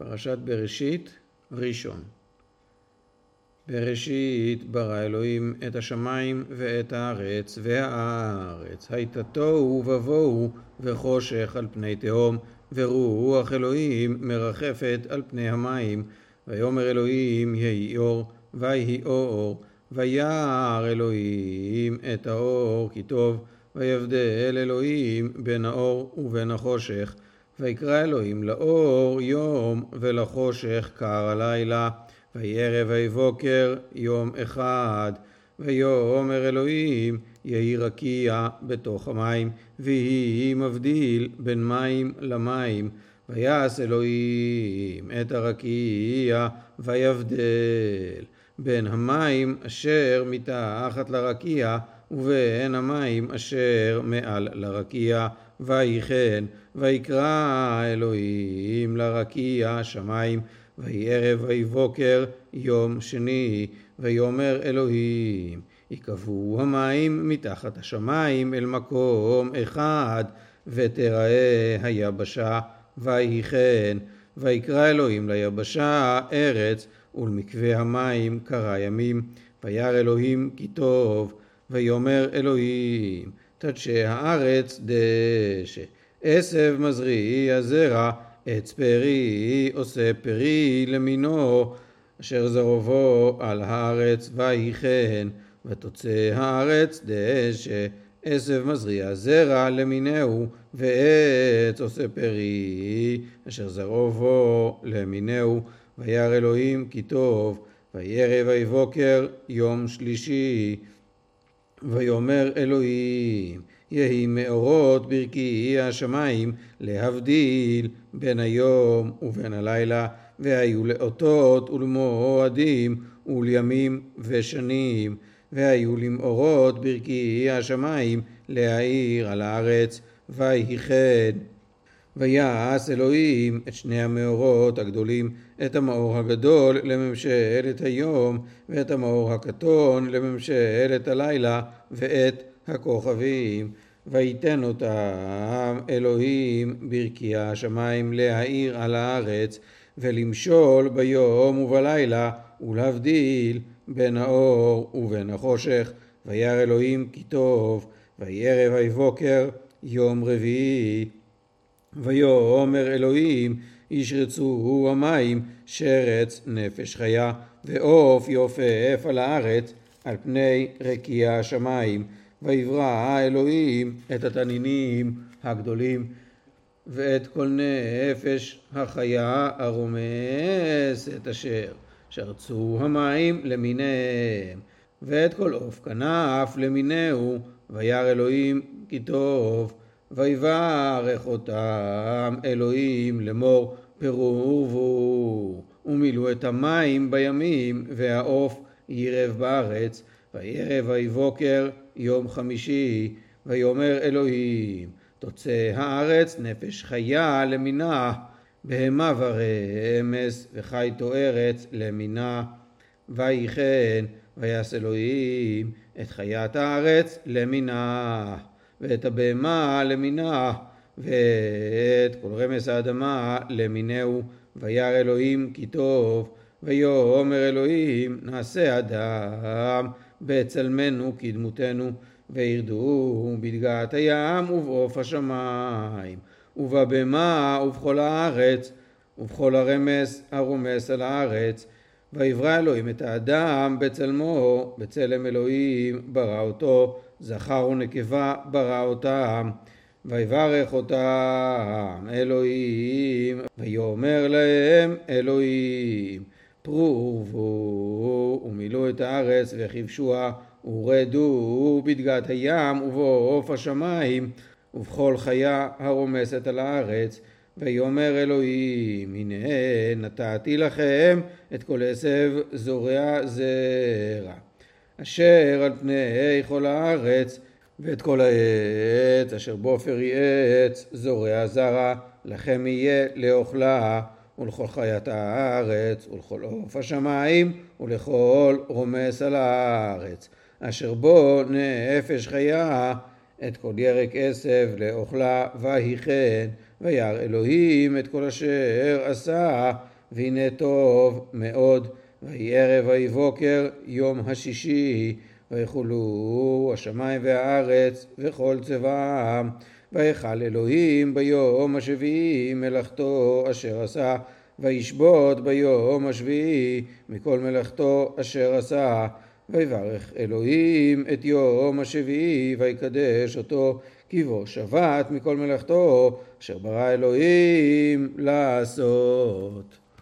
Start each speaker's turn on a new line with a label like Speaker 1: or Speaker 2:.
Speaker 1: פרשת בראשית, ראשון. בראשית ברא אלוהים את השמיים ואת הארץ והארץ. הייתה תוהו ובוהו וחושך על פני תהום, ורוח אלוהים מרחפת על פני המים. ויאמר אלוהים יהי אור, ויהי אור. וירא אלוהים את האור כי טוב, ויבדל אלוהים בין האור ובין החושך. ויקרא אלוהים לאור יום ולחושך קר הלילה ויהי ערב ויהי בוקר יום אחד ויאמר אלוהים יהי רקיע בתוך המים ויהי מבדיל בין מים למים ויעש אלוהים את הרקיע ויבדל בין המים אשר מתחת לרקיע ובין המים אשר מעל לרקיע ויהי כן ויקרא אלוהים לרקיע שמיים ויהי ערב ויהי בוקר יום שני ויאמר אלוהים ייקבעו המים מתחת השמיים אל מקום אחד ותראה היבשה ויהי כן ויקרא אלוהים ליבשה ארץ ולמקווה המים קרא ימים וירא אלוהים כי טוב ויאמר אלוהים תדשה הארץ דשא עשב מזריעי הזרע עץ פרי עושה פרי למינו אשר זרובו על הארץ ויהי כן ותוצא הארץ דשא. עשב מזריע זרע למינהו ועץ עושה פרי אשר זרובו למינהו וירא אלוהים כי טוב ויהי ערב ויהי בוקר יום שלישי ויאמר אלוהים יהי מאורות ברכי השמיים להבדיל בין היום ובין הלילה והיו לאותות ולמועדים ולימים ושנים והיו למאורות ברכי השמיים להאיר על הארץ ויהי כן ויעש אלוהים את שני המאורות הגדולים, את המאור הגדול לממשלת היום, ואת המאור הקטון לממשלת הלילה, ואת הכוכבים. ויתן אותם אלוהים ברכי השמיים להאיר על הארץ, ולמשול ביום ובלילה, ולהבדיל בין האור ובין החושך. וירא אלוהים כי טוב, ויהי ערב ויהי בוקר, יום רביעי. ויאמר אלוהים ישרצו המים שרץ נפש חיה ועוף יופף על הארץ על פני רקיע השמיים ויברא האלוהים את התנינים הגדולים ואת כל נפש החיה הרומסת אשר. שרצו המים למיניהם ואת כל עוף כנף למינהו וירא אלוהים כי טוב ויברך אותם אלוהים לאמור פרו ורבו ומילאו את המים בימים והעוף ירב בארץ וירב ויהי בוקר יום חמישי ויאמר אלוהים תוצא הארץ נפש חיה למינה בהמה ורמס וחי תוארץ למינה. ויהי כן ויעש אלוהים את חיית הארץ למינה ואת הבהמה למינה, ואת כל רמס האדמה למינהו, וירא אלוהים כי טוב, ויאמר אלוהים נעשה אדם בצלמנו כדמותנו, וירדו בדגת הים ובעוף השמיים, ובבהמה ובכל הארץ, ובכל הרמס הרומס על הארץ, ויברא אלוהים את האדם בצלמו, בצלם אלוהים ברא אותו, זכר ונקבה ברא אותם. ויברך אותם אלוהים, ויאמר להם אלוהים, פרו ומילאו את הארץ וכבשוה ורדו בדגת הים ובעוף השמיים ובכל חיה הרומסת על הארץ ויאמר אלוהים, הנה נתתי לכם את כל עשב זורע זרע, אשר על פני כל הארץ, ואת כל העץ אשר בופר עץ זורע זרע, לכם יהיה לאוכלה, ולכל חיית הארץ, ולכל עוף השמיים, ולכל רומס על הארץ, אשר בו נפש חיה, את כל ירק עשב לאוכלה, ויהי כן. וירא אלוהים את כל אשר עשה, והנה טוב מאוד. ויהי ערב ויהי בוקר יום השישי, ויכולו השמיים והארץ וכל צבעם. ויכל אלוהים ביום השביעי מלאכתו אשר עשה, וישבות ביום השביעי מכל מלאכתו אשר עשה. ויברך אלוהים את יום השביעי ויקדש אותו כי בו שבת מכל מלאכתו אשר ברא אלוהים לעשות.